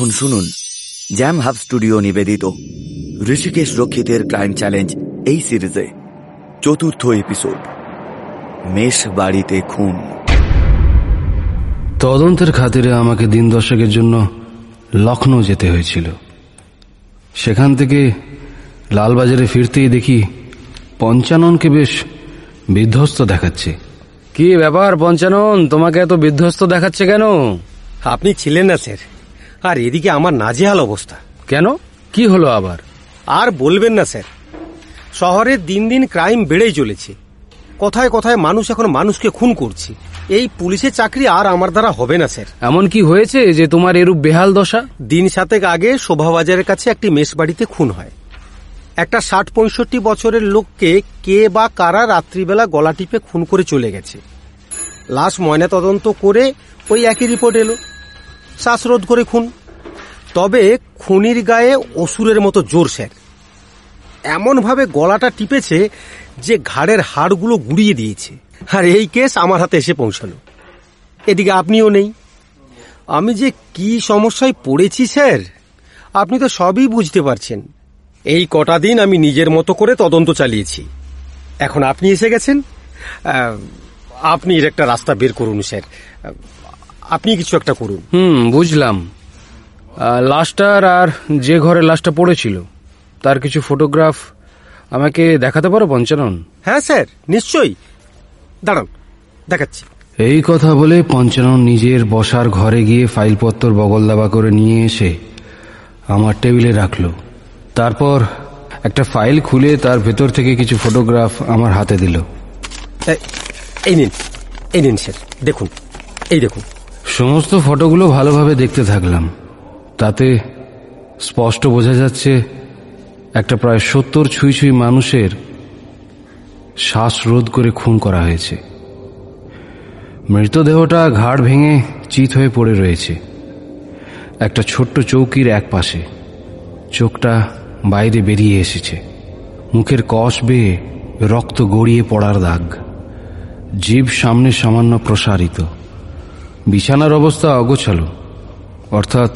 এখন শুনুন। Jam hub studio নিবেদিত। ঋষিকেশ রক্ষিতের ক্রাইম চ্যালেঞ্জ এই সিরিজে। চতুর্থ এপিসোড মেষ বাড়িতে খুন। তদন্তের খাতিরে আমাকে দিন দশেকের জন্য লখনৌ যেতে হয়েছিল। সেখান থেকে লালবাজারে ফিরতেই দেখি পঞ্চাননকে বেশ বিধ্বস্ত দেখাচ্ছে। কি ব্যাপার পঞ্চানন? তোমাকে এত বিধ্বস্ত দেখাচ্ছে কেন? আপনি ছিলেন না স্যার। আর এদিকে আমার নাজেহাল অবস্থা। কেন? কি হলো আবার? আর বলবেন না স্যার। শহরে দিন দিন ক্রাইম বেড়েই চলেছে। কথায় কথায় মানুষ এখন মানুষকে খুন করছে। এই পুলিশের চাকরি আর আমার দ্বারা হবে না স্যার। এমন কি হয়েছে যে তোমার এরূপ বেহাল দশা? দিন সাতেক আগে শোভাবাজারের কাছে একটি মেষ বাড়িতে খুন হয়। একটা ষাট পঁয়ষট্টি বছরের লোককে কে বা কারা রাত্রিবেলা গলা টিপে খুন করে চলে গেছে। লাশ ময়না তদন্ত করে ওই একই রিপোর্ট এলো। শ্বাসরোধ করে খুন। তবে খুনির গায়ে অসুরের মতো জোর স্যার। এমনভাবে গলাটা টিপেছে যে ঘাড়ের হাড়গুলো গুড়িয়ে দিয়েছে। আর এই কেস আমার হাতে এসে পৌঁছালো। এদিকে আপনিও নেই। আমি যে কি সমস্যায় পড়েছি স্যার, আপনি তো সবই বুঝতে পারছেন। এই কটা দিন আমি নিজের মতো করে তদন্ত চালিয়েছি। এখন আপনি এসে গেছেন। আপনি এর একটা রাস্তা বের করুন স্যার। আপনি কিছু একটা করুন। হুম বুঝলাম। লাশটার আর যে ঘরে লাশটা পড়েছিল তার কিছু ফটোগ্রাফ আমাকে দেখাতে পারো পঞ্চানন? হ্যাঁ স্যার নিশ্চয়ই। দাঁড়ান দেখাচ্ছি। এই কথা বলে পঞ্চানন নিজের বসার ঘরে গিয়ে ফাইলপত্র বগল দাবা করে নিয়ে এসে আমার টেবিলে রাখল। তারপর একটা ফাইল খুলে তার ভেতর থেকে কিছু ফটোগ্রাফ আমার হাতে দিল। এই নিন এই নিন স্যার দেখুন এই দেখুন। সমস্ত ফটোগুলো ভালোভাবে দেখতে থাকলাম। তাতে স্পষ্ট বোঝা যাচ্ছে একটা প্রায় সত্তর ছুঁই ছুঁই মানুষের শ্বাসরোধ করে খুন করা হয়েছে। মৃতদেহটা ঘাড় ভেঙে চিত হয়ে পড়ে রয়েছে। একটা ছোট্ট চৌকির এক পাশে চোখটা বাইরে বেরিয়ে এসেছে। মুখের কষ বেয়ে রক্ত গড়িয়ে পড়ার দাগ। জীব সামনে সামান্য প্রসারিত। বিছানার অবস্থা অগোছালো। অর্থাৎ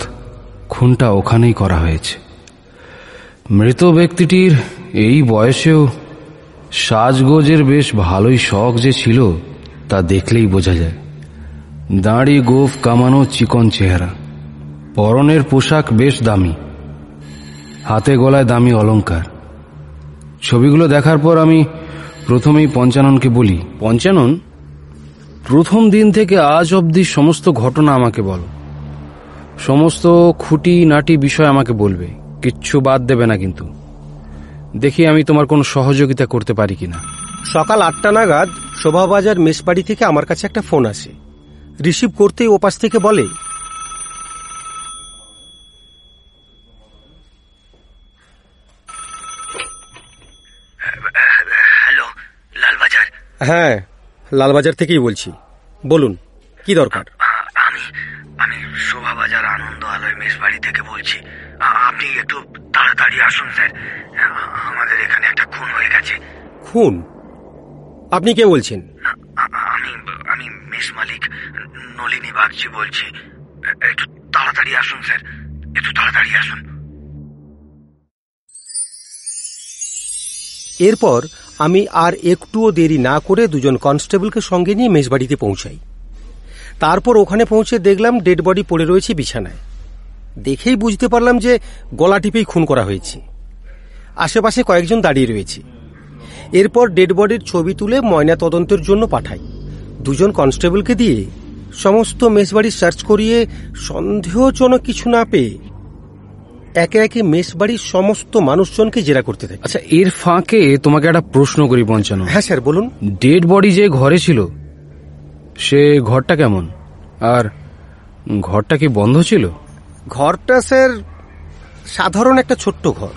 খুনটা ওখানেই করা হয়েছে। মৃত ব্যক্তিটির এই বয়সেও সাজগোজের বেশ ভালোই শখ যে ছিল তা দেখলেই বোঝা যায়। দাঁড়ি গোফ কামানো চিকন চেহারা। পরনের পোশাক বেশ দামি। হাতে গলায় দামি অলংকার। ছবিগুলো দেখার পর আমি প্রথমেই পঞ্চাননকে বলি, পঞ্চানন? প্রথম দিন থেকে আজ অবধি সমস্ত ঘটনা আমাকে বলো। সমস্ত খুঁটি নাটি বিষয় আমাকে বলবে। কিচ্ছু বাদ দেবে না কিন্তু। দেখি আমি তোমার কোনো সহযোগিতা করতে পারি কিনা। সকাল আটটা নাগাদ শোভাবাজার মেসবাড়ি থেকে আমার কাছে একটা ফোন আসে। রিসিভ করতেই ওপাশ থেকে বলে হ্যালো হ্যাঁ। লালবাজার থেকেই বলছি। বলুন কি দরকার? আমি আমি শোভাবাজার আনন্দ আলয় মেষ বাড়ি থেকে বলছি। আপনি একটু তাড়াতাড়ি আসুন স্যার। আমাদের এখানে একটা খুন হয়ে গেছে। খুন? আপনি কে বলছেন? আমি আমি মেষ মালিক নলিনী বাগচি বলছি। একটু তাড়াতাড়ি আসুন স্যার। একটু তাড়াতাড়ি আসুন। এরপর আমি আর একটুও দেরি না করে দুজন কনস্টেবলকে সঙ্গে নিয়ে মেজবাড়িতে পৌঁছাই। তারপর ওখানে পৌঁছে দেখলাম ডেড বডি পড়ে রয়েছে বিছানায়। দেখেই বুঝতে পারলাম যে গলা টিপেই খুন করা হয়েছে। আশেপাশে কয়েকজন দাঁড়িয়ে রয়েছে। এরপর ডেড বডির ছবি তুলে ময়না তদন্তের জন্য পাঠাই। দুজন কনস্টেবলকে দিয়ে সমস্ত মেসবাড়ি সার্চ করিয়ে সন্দেহজনক কিছু না পেয়ে একে একে মেস বাড়ির সমস্ত মানুষজনকে জেরা করতে থাকি। আচ্ছা এর ফাঁকে তোমাকে একটা প্রশ্ন করি পঞ্চানন হ্যাঁ স্যার বলুন। ডেড বডি যে ঘরে ছিল সে ঘরটা কেমন? আর ঘরটা কি বন্ধ ছিল? ঘরটা স্যার সাধারণ একটা ছোট্ট ঘর।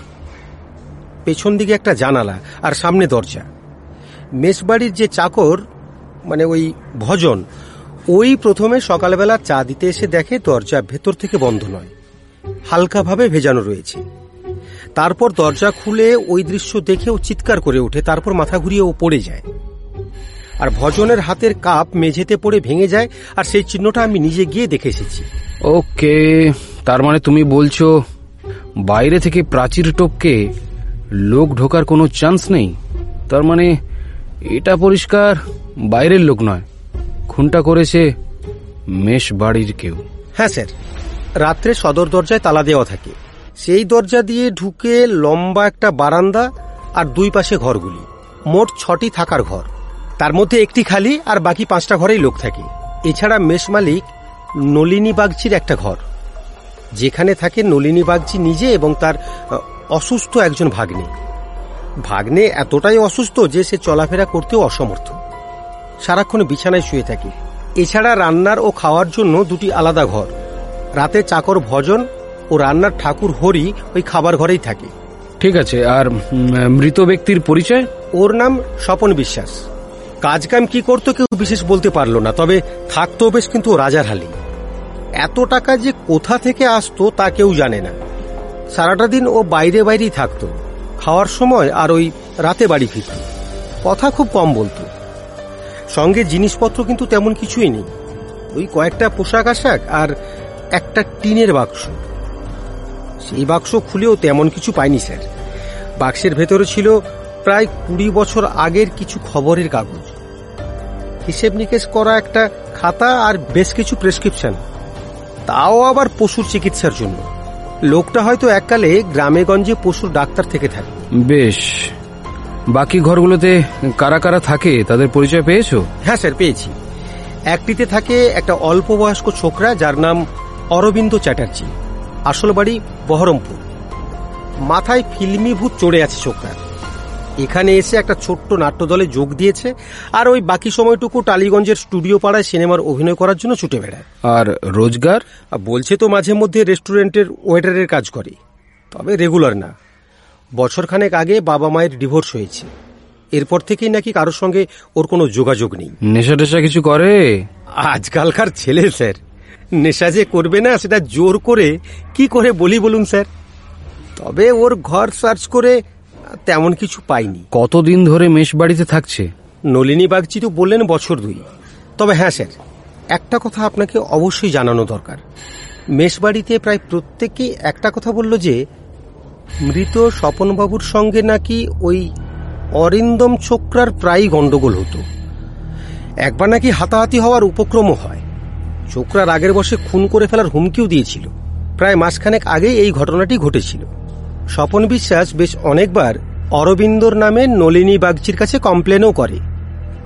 পেছন দিকে একটা জানালা আর সামনে দরজা। মেসবাড়ির যে চাকর মানে ওই ভজন ওই প্রথমে সকালবেলা চা দিতে এসে দেখে দরজা ভেতর থেকে বন্ধ নয়। হালকাভাবে ভেজানো রয়েছে। তারপর দরজা খুলে ওই দৃশ্য দেখে ও চিৎকার করে ওঠে তারপর মাথা ঘুরিয়ে ও পড়ে যায়। আর ভজনের হাতের কাপ মেঝেতে পড়ে ভেঙে যায় আর সেই চিহ্নটা আমি নিজে গিয়ে দেখে এসেছি। ওকে তার মানে তুমি বলছো বাইরে থেকে প্রাচীর টপকে লোক ঢোকার কোনো চান্স নেই? তার মানে এটা পরিষ্কার বাইরের লোক নয় খুনটা করেছে মেষ বাড়ির কেউ। হ্যাঁ স্যার। রাত্রে সদর দরজায় তালা দেওয়া থাকে। সেই দরজা দিয়ে ঢুকে লম্বা একটা বারান্দা আর দুই পাশে ঘরগুলি। মোট ছটি থাকার ঘর। তার মধ্যে একটি খালি আর বাকি পাঁচটা ঘরেই লোক থাকে। এছাড়া মেষ মালিক নলিনী বাগচির একটা ঘর। যেখানে থাকে নলিনী বাগচি নিজে এবং তার অসুস্থ একজন ভাগ্নে। ভাগ্নে এতটাই অসুস্থ যে সে চলাফেরা করতেও অসমর্থ। সারাক্ষণ বিছানায় শুয়ে থাকে। এছাড়া রান্নার ও খাওয়ার জন্য দুটি আলাদা ঘর। রাতে চাকর ভজন ও রান্নার ঠাকুর হরি ওই খাবার ঘরেই থাকে। ঠিক আছে আর মৃত ব্যক্তির পরিচয়? ওর নাম স্বপন বিশ্বাস। কাজকাম কি করতো কেউ বিশেষ বলতে পারল না তবে থাকতো বেশ কিন্তু রাজার হালি। এত টাকা যে কোথা থেকে আসতো তা কেউ জানে না। সারাটা দিন ও বাইরে বাইরেই থাকতো। খাওয়ার সময় আর ওই রাতে বাড়ি ফিরত। কথা খুব কম বলতো। সঙ্গে জিনিসপত্র কিন্তু তেমন কিছুই নেই। ওই কয়েকটা পোশাক আশাক আর একটা টিনের বাক্স। সেই বাক্স খুলেও তেমন কিছু পাইনি স্যার। বাক্সের ভেতরে ছিল প্রায় কুড়ি বছর আগের কিছু খবরের কাগজ। হিসেব নিকেশ করা একটা খাতা আর বেশ কিছু প্রেসক্রিপশন। তাও আবার পশুর চিকিৎসার জন্য। লোকটা হয়তো এককালে গ্রামে গঞ্জে পশুর ডাক্তার থেকে থাকে। বেশ। বাকি ঘরগুলোতে কারা কারা থাকে তাদের পরিচয় পেয়েছ? হ্যাঁ স্যার পেয়েছি। একটিতে থাকে একটা অল্প বয়স্ক ছোকরা যার নাম অরবিন্দ চ্যাটার্জি। আসল বাড়ি বহরমপুর। মাথায় ফিল্মি ভূত চড়ে আছে ছোকরা এখানে এসে একটা ছোট্ট নাট্যদলে যোগ দিয়েছে আর ওই বাকি সময়টুকু টালিগঞ্জের স্টুডিও পাড়ায় সিনেমার অভিনয় করার জন্য ছুটে বেড়ায়। আর রোজগার? বলছে তো মাঝে মধ্যে রেস্টুরেন্টের ওয়েটারের কাজ করে। তবে রেগুলার না। বছরখানেক আগে বাবা মায়ের ডিভোর্স হয়েছে। এরপর থেকেই নাকি কারোর সঙ্গে ওর কোনো যোগাযোগ নেই। নেশা টেশা কিছু করে? আজকালকার ছেলে স্যার। নেশা যে করবে না সেটা জোর করে কি করে বলি বলুন স্যার? তবে ওর ঘর সার্চ করে তেমন কিছু পাইনি। কতদিন ধরে মেষ বাড়িতে থাকছে? নলিনী বাগচি তো বললেন বছর দুই। তবে হ্যাঁ স্যার একটা কথা আপনাকে অবশ্যই জানানো দরকার। মেষবাড়িতে প্রায় প্রত্যেকেই একটা কথা বলল যে মৃত স্বপনবাবুর সঙ্গে নাকি ওই অরিন্দম ছোকরার প্রায়ই গন্ডগোল হতো। একবার নাকি হাতাহাতি হওয়ার উপক্রমও হয়। ছোকরার রাগের বসে খুন করে ফেলার হুমকিও দিয়েছিল। প্রায় মাসখানেক আগেই এই ঘটনাটি ঘটেছিল। স্বপন বিশ্বাস বেশ অনেকবার অরবিন্দর নামে নলিনী বাগচির কাছে কমপ্লেনও করে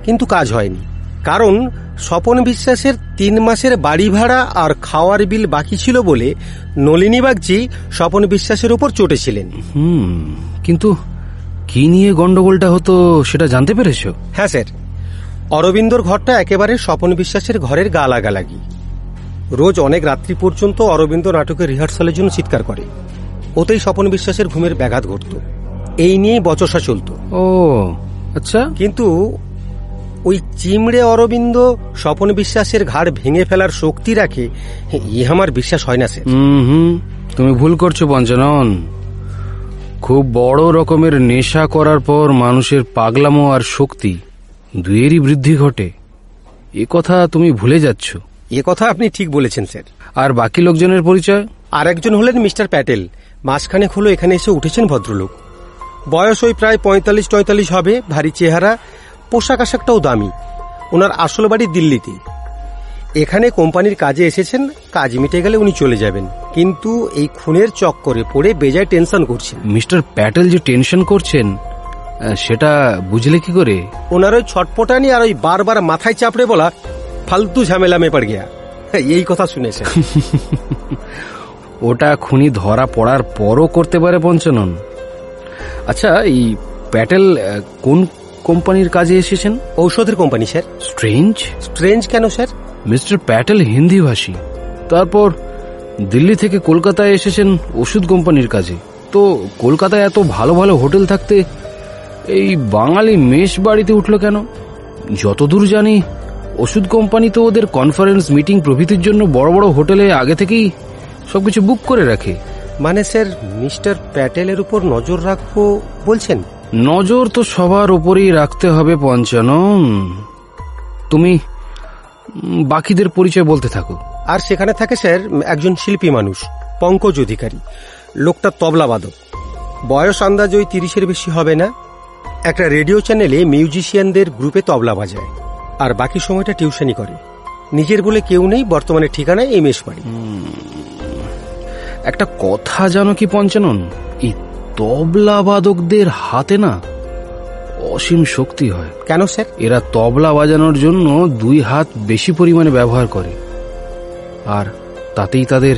কিন্তু কাজ হয়নি। কারণ স্বপন বিশ্বাসের তিন মাসের বাড়ি ভাড়া আর খাওয়ার বিল বাকি ছিল বলে নলিনী বাগচি স্বপন বিশ্বাসের উপর চটেছিলেন। হুম কিন্তু কি নিয়ে গন্ডগোলটা হতো সেটা জানতে পেরেছ? হ্যাঁ স্যার। অরবিন্দর ঘরটা একেবারে স্বপন বিশ্বাসের ঘরের গা লাগালাগি রোজ অনেক রাত্রি পর্যন্ত অরবিন্দ নাটকের রিহার্সালের জন্য চিৎকার করে। ওতেই স্বপন বিশ্বাসের ঘুমের ব্যাঘাত ঘটত। এই নিয়েই বচসা চলত। ও আচ্ছা। কিন্তু ওই চিমড়ে অরবিন্দ স্বপন বিশ্বাসের ঘাড় ভেঙে ফেলার শক্তি রাখে ই আমার বিশ্বাস হয় না স্যার। হুম তুমি ভুল করছ পঞ্চানন খুব বড় রকমের নেশা করার পর মানুষের পাগলামো আর শক্তি। দুয়েরই বৃদ্ধি ঘটে। এ কথা তুমি ভুলে যাচ্ছ। এ কথা আপনি ঠিক বলেছেন স্যার। আর বাকি লোকজনের পরিচয়? আর একজন হলেন মিস্টার প্যাটেল। মাসখানেক হলো এখানে এসে উঠেছেন ভদ্রলোক। বয়স ওই প্রায় পঁয়তাল্লিশ টয়তাল্লিশ হবে ভারী চেহারা পোশাক আশাকটাও দামি। ওনার আসল বাড়ি দিল্লিতে এখানে কোম্পানির কাজে এসেছেন কাজ মিটে গেলে উনি চলে যাবেন। কিন্তু এই খুনের চক্করে পড়ে বেজায় টেনশন করছেন। মিস্টার প্যাটেল যে টেনশন করছেন সেটা বুঝলে কি করে? ওনার ওই ছটপটানি আর ওই বারবার মাথায় চাপড়ে বলা ফালতু ঝামেলা মে পড় গিয়া। এই কথা শুনেছে। ওটা খুনি ধরা পড়ার পরও করতে পারে পঞ্চানন আচ্ছা এই প্যাটেল কোন কোম্পানির কাজে এসেছেন? ঔষধের কোম্পানি স্যার। স্ট্রেঞ্জ? স্ট্রেঞ্জ কেন স্যার? মিস্টার প্যাটেল হিন্দিভাষী। তারপর দিল্লি থেকে কলকাতায় এসেছেন ওষুধ কোম্পানির কাজে। তো কলকাতায় এত ভালো ভালো হোটেল থাকতে এই বাঙালি মেষ বাড়িতে উঠল কেন? যতদূর জানি ওষুধ কোম্পানি তো ওদের কনফারেন্স মিটিং প্রভৃতির জন্য বড় বড় হোটেলে আগে থেকেই সবকিছু বুক করে রাখে। মানে স্যার মিস্টার প্যাটেলের উপর নজর রাখব বলছেন? নজর তো সবার উপরেই রাখতে হবে পঞ্চানন। তুমি বাকিদের পরিচয় বলতে থাকো। আর সেখানে থাকে স্যার একজন শিল্পী মানুষ পঙ্কজ অধিকারী। লোকটা তবলা বাদক। বয়স আন্দাজ ওই তিরিশের বেশি হবে না? একটা রেডিও চ্যানেলে মিউজিশিয়ানদের গ্রুপে তবলা বাজায়। আর বাকি সময়টা টিউশনি করে। নিজের বলে কেউ নেই বর্তমানে ঠিকানায় এই মেশবাড়ি একটা কথা জানো কি পঞ্চানন? এই তবলা বাদকদের হাতে না অসীম শক্তি হয়। কেন স্যার? এরা তবলা বাজানোর জন্য দুই হাত বেশি পরিমাণে ব্যবহার করে। আর তাতেই তাদের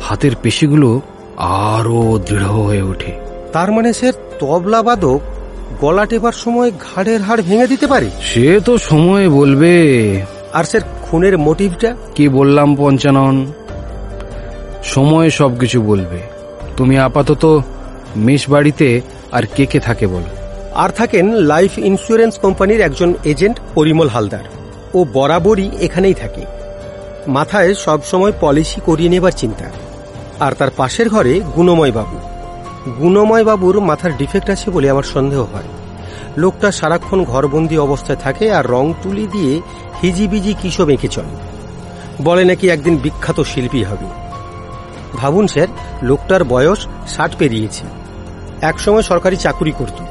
হাতের পেশিগুলো আরও দৃঢ় হয়ে ওঠে। তার মানে স্যার তবলাবাদক গলা টেপার সময় ঘাড়ের হাড় ভেঙে দিতে পারে? সে তো সময় বলবে। আর স্যার খুনের মোটিভটা? কি বললাম পঞ্চানন? সময় সবকিছু বলবে। তুমি আপাতত মেষ বাড়িতে আর কে কে থাকে বলো। আর থাকেন লাইফ ইন্স্যুরেন্স কোম্পানির একজন এজেন্ট পরিমল হালদার। ও বরাবরই এখানেই থাকে। মাথায় সব সময় পলিসি করিয়ে নেবার চিন্তা। আর তার পাশের ঘরে গুণময় বাবু। গুণময় বাবুর মাথার ডিফেক্ট আছে বলে আমার সন্দেহ হয়। লোকটা সারাক্ষণ ঘরবন্দি অবস্থায় থাকে আর রং তুলি দিয়ে হিজিবিজি কিসব এঁকে চলে। বলে নাকি একদিন বিখ্যাত শিল্পী হবে। ভাবুন স্যার লোকটার বয়স ষাট পেরিয়েছে। একসময় সরকারি চাকুরি করত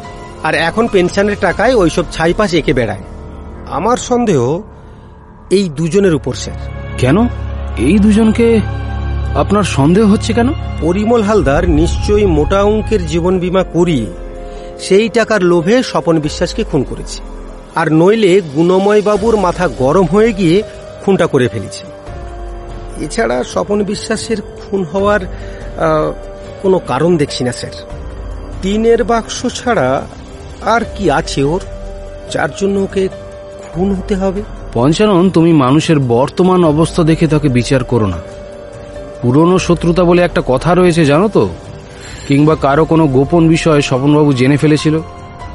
আর এখন পেনশনের টাকায় ওইসব ছাইপাশ এঁকে বেড়ায়। আমার সন্দেহ এই দুজনের উপর স্যার। কেন? এই দুজনকে আপনার সন্দেহ হচ্ছে কেন? পরিমল হালদার নিশ্চয়ই মোটা অঙ্কের জীবন বীমা করিয়ে সেই টাকার লোভে স্বপন বিশ্বাসকে খুন করেছে। আর নইলে গুণময় বাবুর মাথা গরম হয়ে গিয়ে খুনটা করে ফেলেছে। এছাড়া স্বপন বিশ্বাসের খুন হওয়ার কোনো কারণ দেখছি না, স্যার। টিনের বাক্স ছাড়া আর কি আছে ওর? যার জন্য ওকে খুন হতে হবে? পঞ্চানন, তুমি মানুষের বর্তমান অবস্থা দেখে তাকে বিচার করো না। পুরনো শত্রুতা বলে একটা কথা রয়েছে, জানো তো? কিংবা কারও কোনো গোপন বিষয় স্বপনবাবু জেনে ফেলেছিল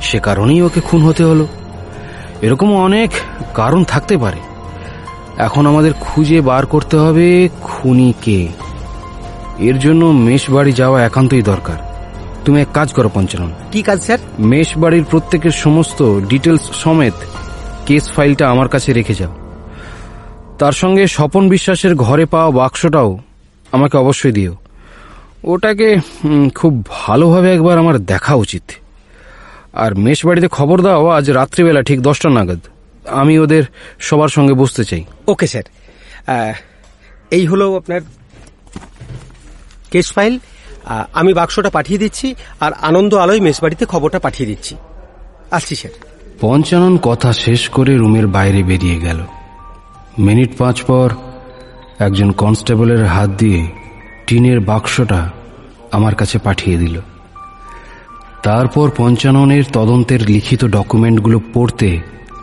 সে কারণেই ওকে খুন হতে হলো। এরকম অনেক কারণ থাকতে পারে। এখন আমাদের খুঁজে বার করতে হবে খুনি কে এর জন্য মেষ বাড়ি যাওয়া একান্তই দরকার। তুমি এক কাজ করো পঞ্চানন। কি কাজ স্যার? মেষ বাড়ির প্রত্যেকের সমস্ত ডিটেলস সমেত কেস ফাইলটা আমার কাছে রেখে যাও। তার সঙ্গে স্বপন বিশ্বাসের ঘরে পাওয়া বাক্সটাও আমাকে অবশ্যই দিও। ওটাকে খুব ভালোভাবে একবার আমার দেখা উচিত। আর মেষ বাড়িতে খবর দাও আজ রাত্রিবেলা ঠিক দশটা নাগাদ। আমি ওদের সবার সঙ্গে বসতে চাই। Okay sir. এই হলো আপনার কেস ফাইল। আমি বাক্সটা পাঠিয়ে দিচ্ছি আর আনন্দ আলোয় মেসবাড়িতে খবরটা পাঠিয়ে দিচ্ছি। আসছি স্যার। পঞ্চানন কথা শেষ করে রুমের বাইরে বেরিয়ে গেল। মিনিট পাঁচ পর একজন কনস্টেবলের হাত দিয়ে টিনের বাক্সটা আমার কাছে পাঠিয়ে দিল। তারপর পঞ্চাননের তদন্তের লিখিত ডকুমেন্টগুলো পড়তে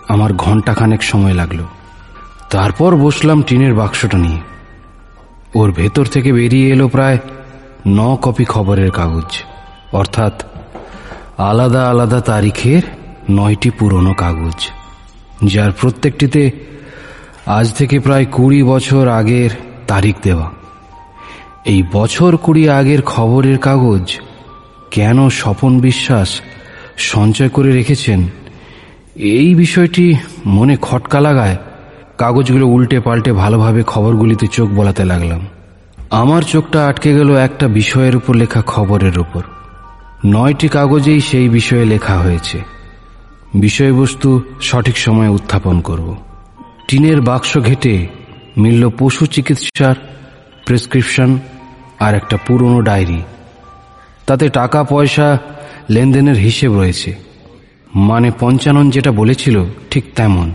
আমার ঘণ্টাখানেক সময় লাগল। তারপর বসলাম টিনের বাক্সটা নিয়ে। ওর ভেতর থেকে বেরিয়ে এলো প্রায় ন কপি খবরের কাগজ, অর্থাৎ আলাদা আলাদা তারিখের নয়টি পুরনো কাগজ, যার প্রত্যেকটিতে আজ থেকে প্রায় কুড়ি বছর আগের তারিখ দেওয়া। এই বছর কুড়ি আগের খবরের কাগজ কেন স্বপন বিশ্বাস সঞ্চয় করে রেখেছেন? এই বিষয়টি মনে খটকা লাগায় কাগজগুলো উল্টে পাল্টে ভালোভাবে খবরগুলিতে চোখ বলাতে লাগলাম। আমার চোখটা আটকে গেল একটা বিষয়ের উপর লেখা খবরের উপর। নয়টি কাগজেই সেই বিষয়ে লেখা হয়েছে। বিষয়বস্তু সঠিক সময়ে উত্থাপন করব। টিনের বাক্স ঘেটে মিলল পশু চিকিৎসার প্রেসক্রিপশন আর একটা পুরনো ডায়েরি। তাতে টাকা পয়সা লেনদেনের হিসেব রয়েছে। মানে পঞ্চানন যেটা বলেছিল, ঠিক তেমন।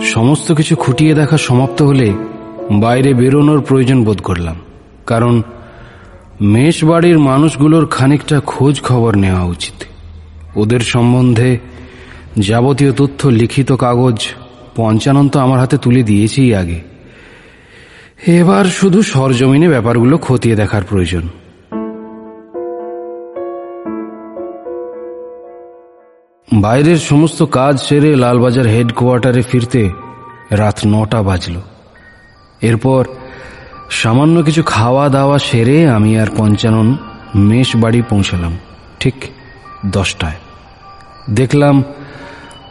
সমস্ত কিছু খুঁটিয়ে দেখা সমাপ্ত হলে বাইরে বেরোনোর প্রয়োজন বোধ করলাম। কারণ মেষ বাড়ির মানুষগুলোর খানিকটা খোঁজ খবর নেওয়া উচিত। ওদের সম্বন্ধে যাবতীয় তথ্য, লিখিত কাগজ, পঞ্চানন তো আমার হাতে তুলে দিয়েছেই আগে। এবার শুধু সরজমিনে ব্যাপারগুলো খতিয়ে দেখার প্রয়োজন। বাইরের সমস্ত কাজ সেরে লালবাজার হেডকোয়ার্টারে ফিরতে রাত নটা বাজল। এরপর সামান্য কিছু খাওয়া দাওয়া সেরে আমি আর পঞ্চানন মেষ বাড়ি পৌঁছালাম, ঠিক দশটায়। দেখলাম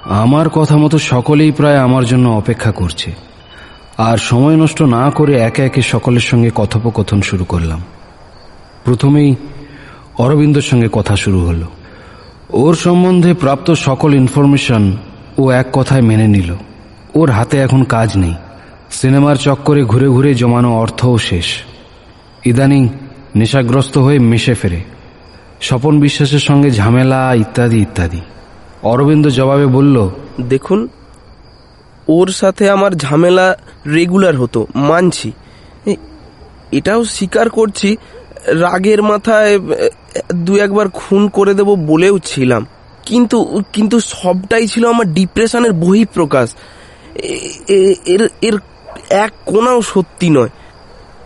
আমার কথা মতো সকলেই প্রায় আমার জন্য অপেক্ষা করছে। আর সময় নষ্ট না করে একে একে সকলের সঙ্গে কথোপকথন শুরু করলাম। প্রথমেই অরবিন্দর সঙ্গে কথা শুরু হলো। ওর সম্বন্ধে প্রাপ্ত সকল ইনফরমেশন ও এক কথায় মেনে নিল। ওর হাতে এখন কাজ নেই। সিনেমার চক্করে ঘুরে ঘুরে জমানো অর্থও শেষ। ইদানিং নেশাগ্রস্ত হয়ে মেশে ফেরে। স্বপন বিশ্বাসের সঙ্গে ঝামেলা ইত্যাদি ইত্যাদি। অরবিন্দ জবাবে বলল, দেখুন ওর সাথে আমার ঝামেলা রেগুলার হতো, মানছি। এটাও স্বীকার করছি, রাগের মাথায় দু একবার খুন করে দেব বলেও ছিলাম। কিন্তু কিন্তু সবটাই ছিল আমার ডিপ্রেশনের বহিঃপ্রকাশ। এর এর এক কোনাও সত্যি নয়।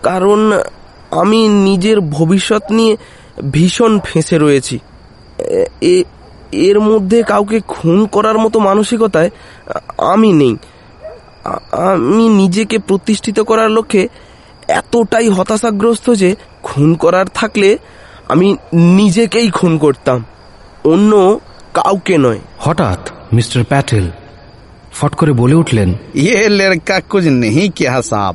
কারণ, আমি নিজের ভবিষ্যৎ নিয়ে ভীষণ ফেঁসে রয়েছি। এর মধ্যে কাউকে খুন করার মতো মানসিকতায় আমি নেই। আমি নিজেকে প্রতিষ্ঠিত করার লক্ষ্যে এতটাই হতাশাগ্রস্ত যে খুন করার থাকলে আমি নিজেকেই খুন করতাম অন্য কাউকে নয় হঠাৎ মিস্টার প্যাটেল ফট করে বলে উঠলেন ये लड़का कुछ नहीं किया साहब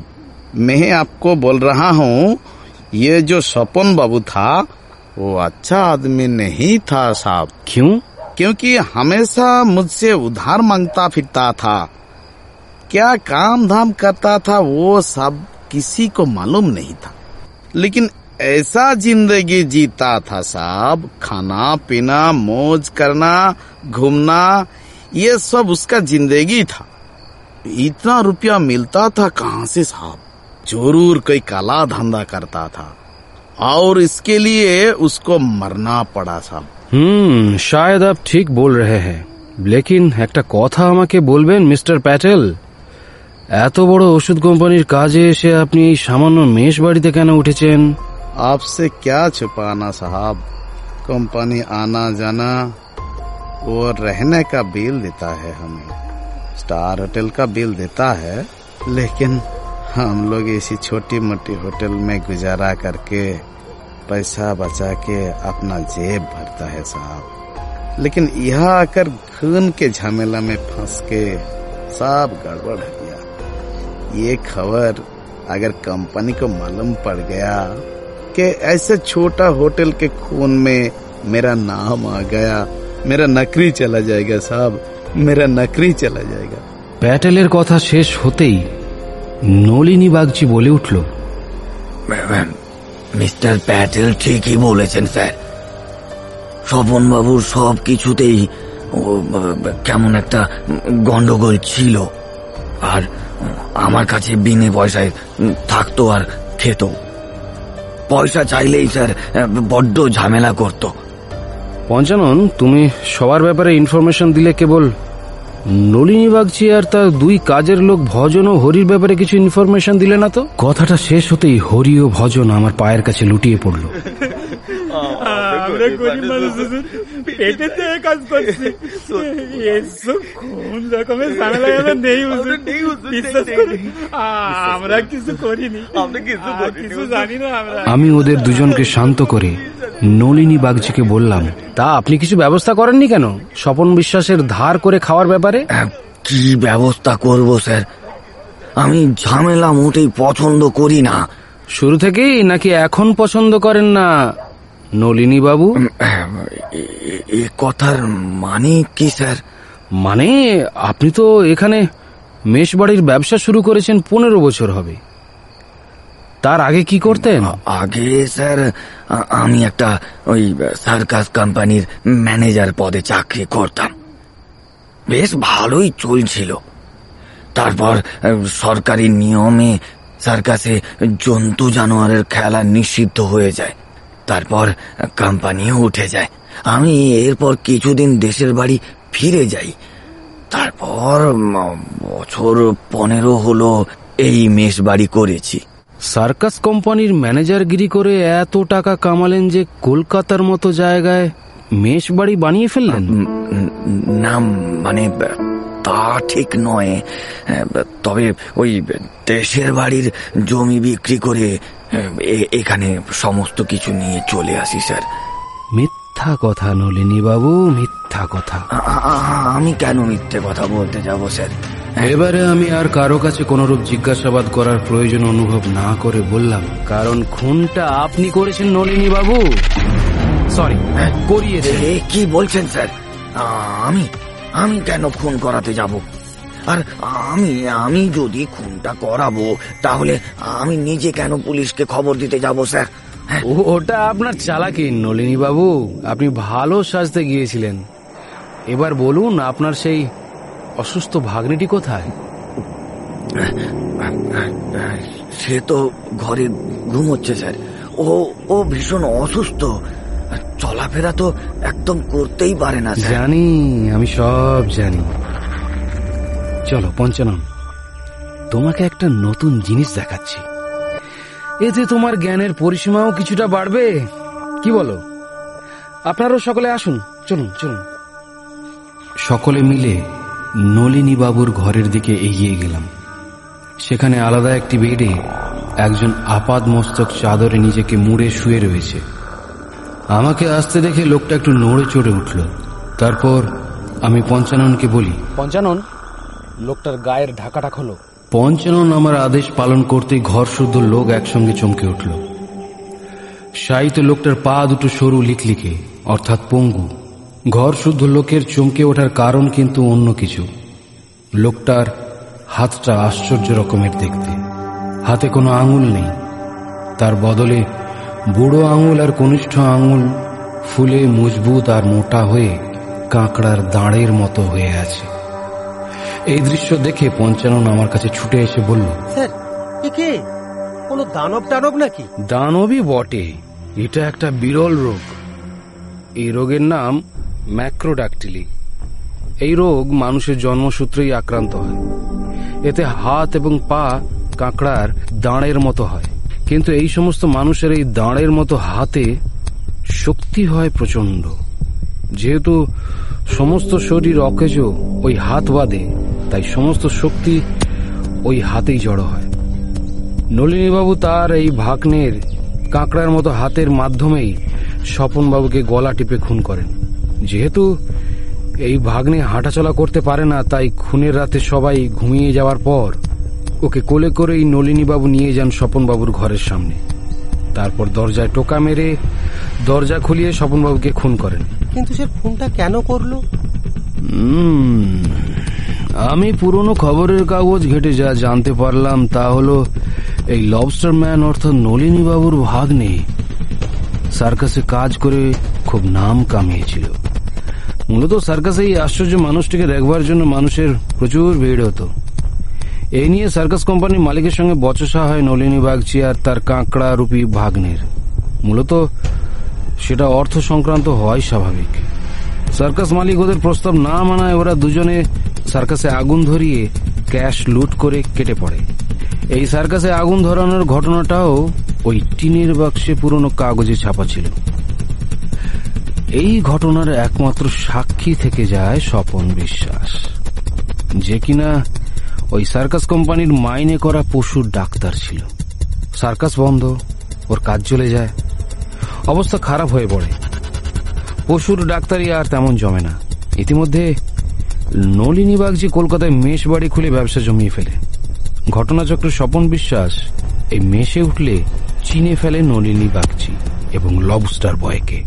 मैं आपको बोल रहा हूँ ये जो स्वपन बाबू था वो अच्छा आदमी नहीं था साहब क्यों क्योंकि हमेशा मुझसे उधार मांगता फिरता था क्या काम धाम करता था वो सब किसी को मालूम नहीं था लेकिन ऐसा जिंदगी जीता था साहब खाना पीना मौज करना घूमना ये सब उसका जिंदगी था इतना रुपया मिलता था कहाँ से साहब जरूर कोई काला धंधा करता था और इसके लिए उसको मरना पड़ा साहब হুম শায়দ আপ ঠিক বল রহে হ্যাঁ লেকিন একটা কথা আমাকে বলবেন মিস্টার প্যাটেল এত বড় ওষুধ কোম্পানির কাজে এসে আপনি এই সামান্য মেষ বাড়িতে কেন উঠেছেন आपसे क्या छुपाना साहब कंपनी आना जाना और रहने का बिल देता है हमें स्टार होटल का बिल देता है लेकिन हम लोग इसी छोटी मोटी होटल में गुजारा करके पैसा बचा के अपना जेब भरता है साहब लेकिन यहाँ आकर खून के झमेला में फंस के सब गड़बड़ हो गया ये खबर अगर कंपनी को मालूम पड़ गया कि ऐसे छोटा होटल के खून में मेरा नाम आ गया मेरा नकरी चला जाएगा साहब मेरा नकरी चला जाएगा প্যাটেলের কথা শেষ হতেই নলিনী বাগচি বলে উঠল মিস্টার প্যাটেল ঠিকই বলেছেন স্যার স্বপনবাবুর সব কিছুতেই ও, কেমন একটা গন্ডগোল ছিল আর আমার কাছে বিনে পয়সায় থাকতো আর খেত। পয়সা চাইলেই স্যার বড্ড ঝামেলা করতো। পঞ্চানন, তুমি সবার ব্যাপারে ইনফরমেশন দিলে কেবল নলিনী বাগচি আর তার দুই কাজের লোক ভজন ও হরির ব্যাপারে কিছু ইনফরমেশন দিলে না তো? কথাটা শেষ হতেই হরি ও ভজন আমার পায়ের কাছে লুটিয়ে পড়ল। আমরা গরিব মানুষ হুজুর পেটের থেকে কাজ করছি। এসব কোন রকমের ঝামেলা আমরা নেই বিশ্বাস করুন আ- আমরা কিছু করিনি। আমরা কিছু জানি না আমরা। আমি ওদের দুজনকে শান্ত করে নলিনী বাগচিকে বললাম তা আপনি কিছু ব্যবস্থা করেননি কেন? স্বপন বিশ্বাসের ধার করে খাওয়ার ব্যাপারে? কি ব্যবস্থা করব স্যার? আমি ঝামেলা মোটেই পছন্দ করি না। শুরু থেকেই নাকি এখন পছন্দ করেন না? নলিনী বাবু? এ- এ- এ কথার মানে কি স্যার? মানে আপনি তো এখানে মেষবাড়ির ব্যবসা শুরু করেছেন পনেরো বছর হবে। তার আগে কি করতেন? আগে স্যার আমি একটা ওই সার্কাস কোম্পানির ম্যানেজার পদে চাকরি করতাম। বেশ ভালোই চলছিল। তারপর সরকারি নিয়মে সার্কাসে জন্তু জানোয়ারের খেলা নিষিদ্ধ হয়ে যায়। তারপর কোম্পানিও উঠে যায়। আমি এরপর কিছুদিন দেশের বাড়ি ফিরে যাই। তারপর বছর পনেরো হলো এই মেষ বাড়ি করেছি। সার্কাস কোম্পানির ম্যানেজারগিরি করে এত টাকা কামালেন যে কলকাতার মতো জায়গায় মেষবাড়ি বানিয়ে ফেললেন? না মানে তা ঠিক নয়। আহ, তবে ওই দেশের বাড়ির জমি বিক্রি করে এখানে সমস্ত কিছু নিয়ে চলে আসি স্যার। মিথ্যা কথা নলিনী বাবু মিথ্যা কথা। আমি কেন মিথ্যে কথা বলতে যাব স্যার? এবারে আমি আর কারও কাছে কোনরূপ জিজ্ঞাসাবাদ করার প্রয়োজন অনুভব না করে বললাম কারণ খুনটা আপনি করেছেন নলিনী বাবু। সরি করিয়েছেন। এ কি বলছেন স্যার? আমি আমি কেন খুন করাতে যাব? আর আমি আমি যদি খুনটা করাবো তাহলে আমি নিজে কেন পুলিশকে খবর দিতে যাব স্যার? হ্যাঁ, ওটা আপনার চালাকি নলিনী বাবু আপনি ভালো সাজতে গিয়েছিলেন। এবার বলুন আপনার সেই অসুস্থ ভাগ্নিটি কোথায়? সে তো ঘরে ঘুমোচ্ছে স্যার। ও ও ভীষণ অসুস্থ। চলাফেরা তো একদম করতেই পারে না জানি আমি সব জানি। চলো পঞ্চানন তোমাকে একটা নতুন জিনিস দেখাচ্ছি। এতে তোমার জ্ঞানের পরিসীমাও কিছুটা বাড়বে কি বলো? আপনারাও সকলে আসুন চলুন চলুন। সকলে মিলে নলিনী বাবুর ঘরের দিকে এগিয়ে গেলাম। সেখানে আলাদা একটি বেডে একজন আপাদ মস্তক চাদরে নিজেকে মুড়ে শুয়ে রয়েছে। আমাকে আসতে দেখে লোকটা একটু নড়ে চড়ে উঠল। তারপর আমি পঞ্চাননকে বলি পঞ্চানন লোকটার গায়ের ঢাকাটা খোলো। পঞ্চানন আমার আদেশ পালন করতে ঘর শুদ্ধ লোক একসঙ্গে চমকে উঠল। সাহিত্য লোকটার পা দুটো সরু লিখলিখে অর্থাৎ পঙ্গু। ঘর শুদ্ধ লোকের চমকে ওঠার কারণ কিন্তু অন্য কিছু। লোকটার হাতটা আশ্চর্য রকমের দেখতে। হাতে কোনো আঙুল নেই। তার বদলে বুড়ো আঙুল আর কনিষ্ঠ আঙুল ফুলে মজবুত আর মোটা হয়ে কাঁকড়ার দাঁড়ের মতো হয়ে আছে। এই দৃশ্য দেখে পঞ্চানন আমার কাছে ছুটে এসে বলল স্যার এ কে? কোনো দানব টানব নাকি? দানবই বটে। এটা একটা বিরল রোগ। এই রোগের নাম ম্যাক্রোডাক্টিলি। এই রোগ মানুষের জন্মসূত্রেই আক্রান্ত হয়। এতে হাত এবং পা কাঁকড়ার দাঁড়ের মতো হয়। কিন্তু এই সমস্ত মানুষের এই দাঁড়ের মতো হাতে শক্তি হয় প্রচণ্ড যেহেতু সমস্ত শরীর অকেজ ওই হাত বাদে তাই সমস্ত শক্তি ওই হাতেই জড়ো হয়। নলিনীবাবু তার এই ভাগ্নের কাঁকড়ার মতো হাতের মাধ্যমেই স্বপনবাবুকে গলা টিপে খুন করেন। যেহেতু এই ভাগ্নে হাঁটাচলা করতে পারে না তাই খুনের রাতে সবাই ঘুমিয়ে যাওয়ার পর ওকে কোলে করেই নলিনীবাবু নিয়ে যান স্বপনবাবুর ঘরের সামনে। তারপর দরজায় টোকা মেরে দরজা খুলিয়ে স্বপনবাবুকে খুন করেন। কিন্তু সে খুনটা কেন করল? উম, আমি পুরনো খবরের কাগজ ঘেটে যা জানতে পারলাম তা হলো এই লবস্টার ম্যান অর্থাৎ নলিনী বাবুর ভাগ্নে সার্কাসে কাজ করে খুব নাম কামিয়েছিল। মূলত সার্কাসে এই আশ্চর্য মানুষটিকে দেখবার জন্য মানুষের প্রচুর ভিড় হতো। এই নিয়ে সার্কাস কোম্পানির মালিকের সঙ্গে বচসা হয় নলিনী বাগচি আর তার কাঁকড়া রূপী ভাগ্নের। মূলত সেটা অর্থ সংক্রান্ত হয় স্বাভাবিক। সার্কাস মালিক ওদের প্রস্তাব না মানায় ওরা দুজনে সার্কাসে আগুন ধরিয়ে ক্যাশ লুট করে কেটে পড়ে। এই সার্কাসে আগুন ধরানোর ঘটনাটাও ওই টিনের বাক্সে পুরনো কাগজে ছাপা ছিল। এই ঘটনার একমাত্র সাক্ষী থেকে যায় স্বপন বিশ্বাস, যে কিনা ওই সার্কাস কোম্পানির মাইনে করা পশুর ডাক্তার ছিল। সার্কাস বন্ধ, ওর কাজ চলে যায়। অবস্থা খারাপ হয়ে পড়ে। পশুর ডাক্তারি আর তেমন জমে না। ইতিমধ্যে নলিনী বাগজি কলকাতায় মেষ বাড়ি খুলে ব্যবসা জমিয়ে ফেলে। ঘটনাচক্র স্বপন বিশ্বাস, এই মেষে উঠলে চিনে ফেলে নলিনী বাগচি এবং লবস্টার বয়কে।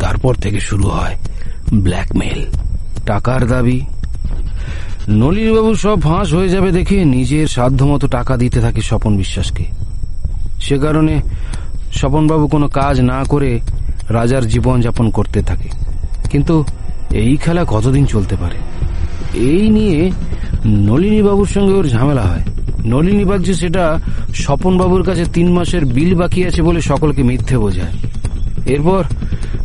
তারপর থেকে শুরু হয় ব্ল্যাকমেল। টাকার দাবি। নলিনীবাবু সব ফাঁস হয়ে যাবে দেখে নিজের সাধ্যমতো টাকা দিতে থাকে স্বপন বিশ্বাসকে। সে কারণে স্বপনবাবু কোনো কাজ না করে রাজার জীবন যাপন করতে থাকে। কিন্তু এই খেলা কতদিন চলতে পারে? এই নিয়ে নলিনীবাবুর সঙ্গে ওর ঝামেলা হয়। নলিনী বাগজি সেটা স্বপনবাবুর কাছে তিন মাসের বিল বাকি আছে বলে সকলকে মিথ্যে বোঝায়। এরপর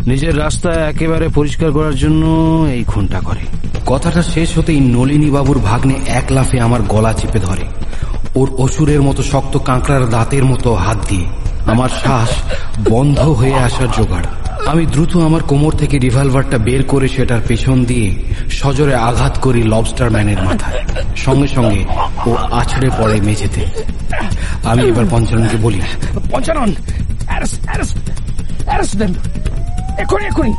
নিজের রাস্তা একেবারে পরিষ্কার করার জন্য এই খুনটা করে। কথাটা শেষ হতেই নলিনী বাবুর ভাগ্নে এক লাফে আমার গলা চেপে ধরে। ওর অসুরের মতো শক্ত কাঁকড়ার দাঁতের মতো হাত দিয়ে। আমার শ্বাস বন্ধ হয়ে আসার জোগাড়। আমি দ্রুত আমার কোমর থেকে রিভলভারটা বের করে সেটার পেছন দিয়ে সজরে আঘাত করি লবস্টার ম্যানের মাথায়। সঙ্গে সঙ্গে ও আছড়ে পড়ে মেঝেতে। আমি এবার পঞ্চাননকে বলি, পঞ্চানন এখনই এখনই